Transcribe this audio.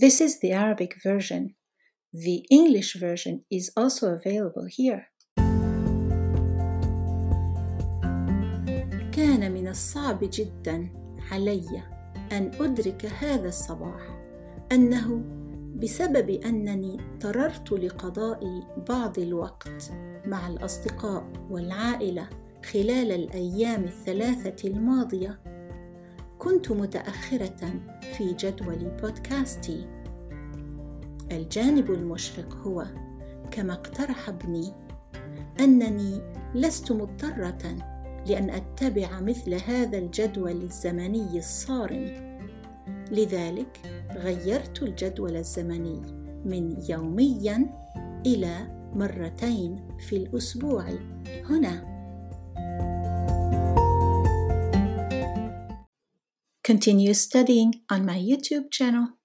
This is the Arabic version. The English version is also available here. كان من الصعب جدا علي أن أدرك هذا الصباح أنه بسبب أنني اضطررت لقضاء بعض الوقت مع الأصدقاء والعائلة خلال الأيام الثلاثة الماضية كنت متأخرة في جدول بودكاستي. الجانب المشرق هو كما اقترح ابني أنني لست مضطرة لأن أتبع مثل هذا الجدول الزمني الصارم. لذلك غيرت الجدول الزمني من يوميا إلى مرتين في الأسبوع. هنا. Continue studying on my YouTube channel.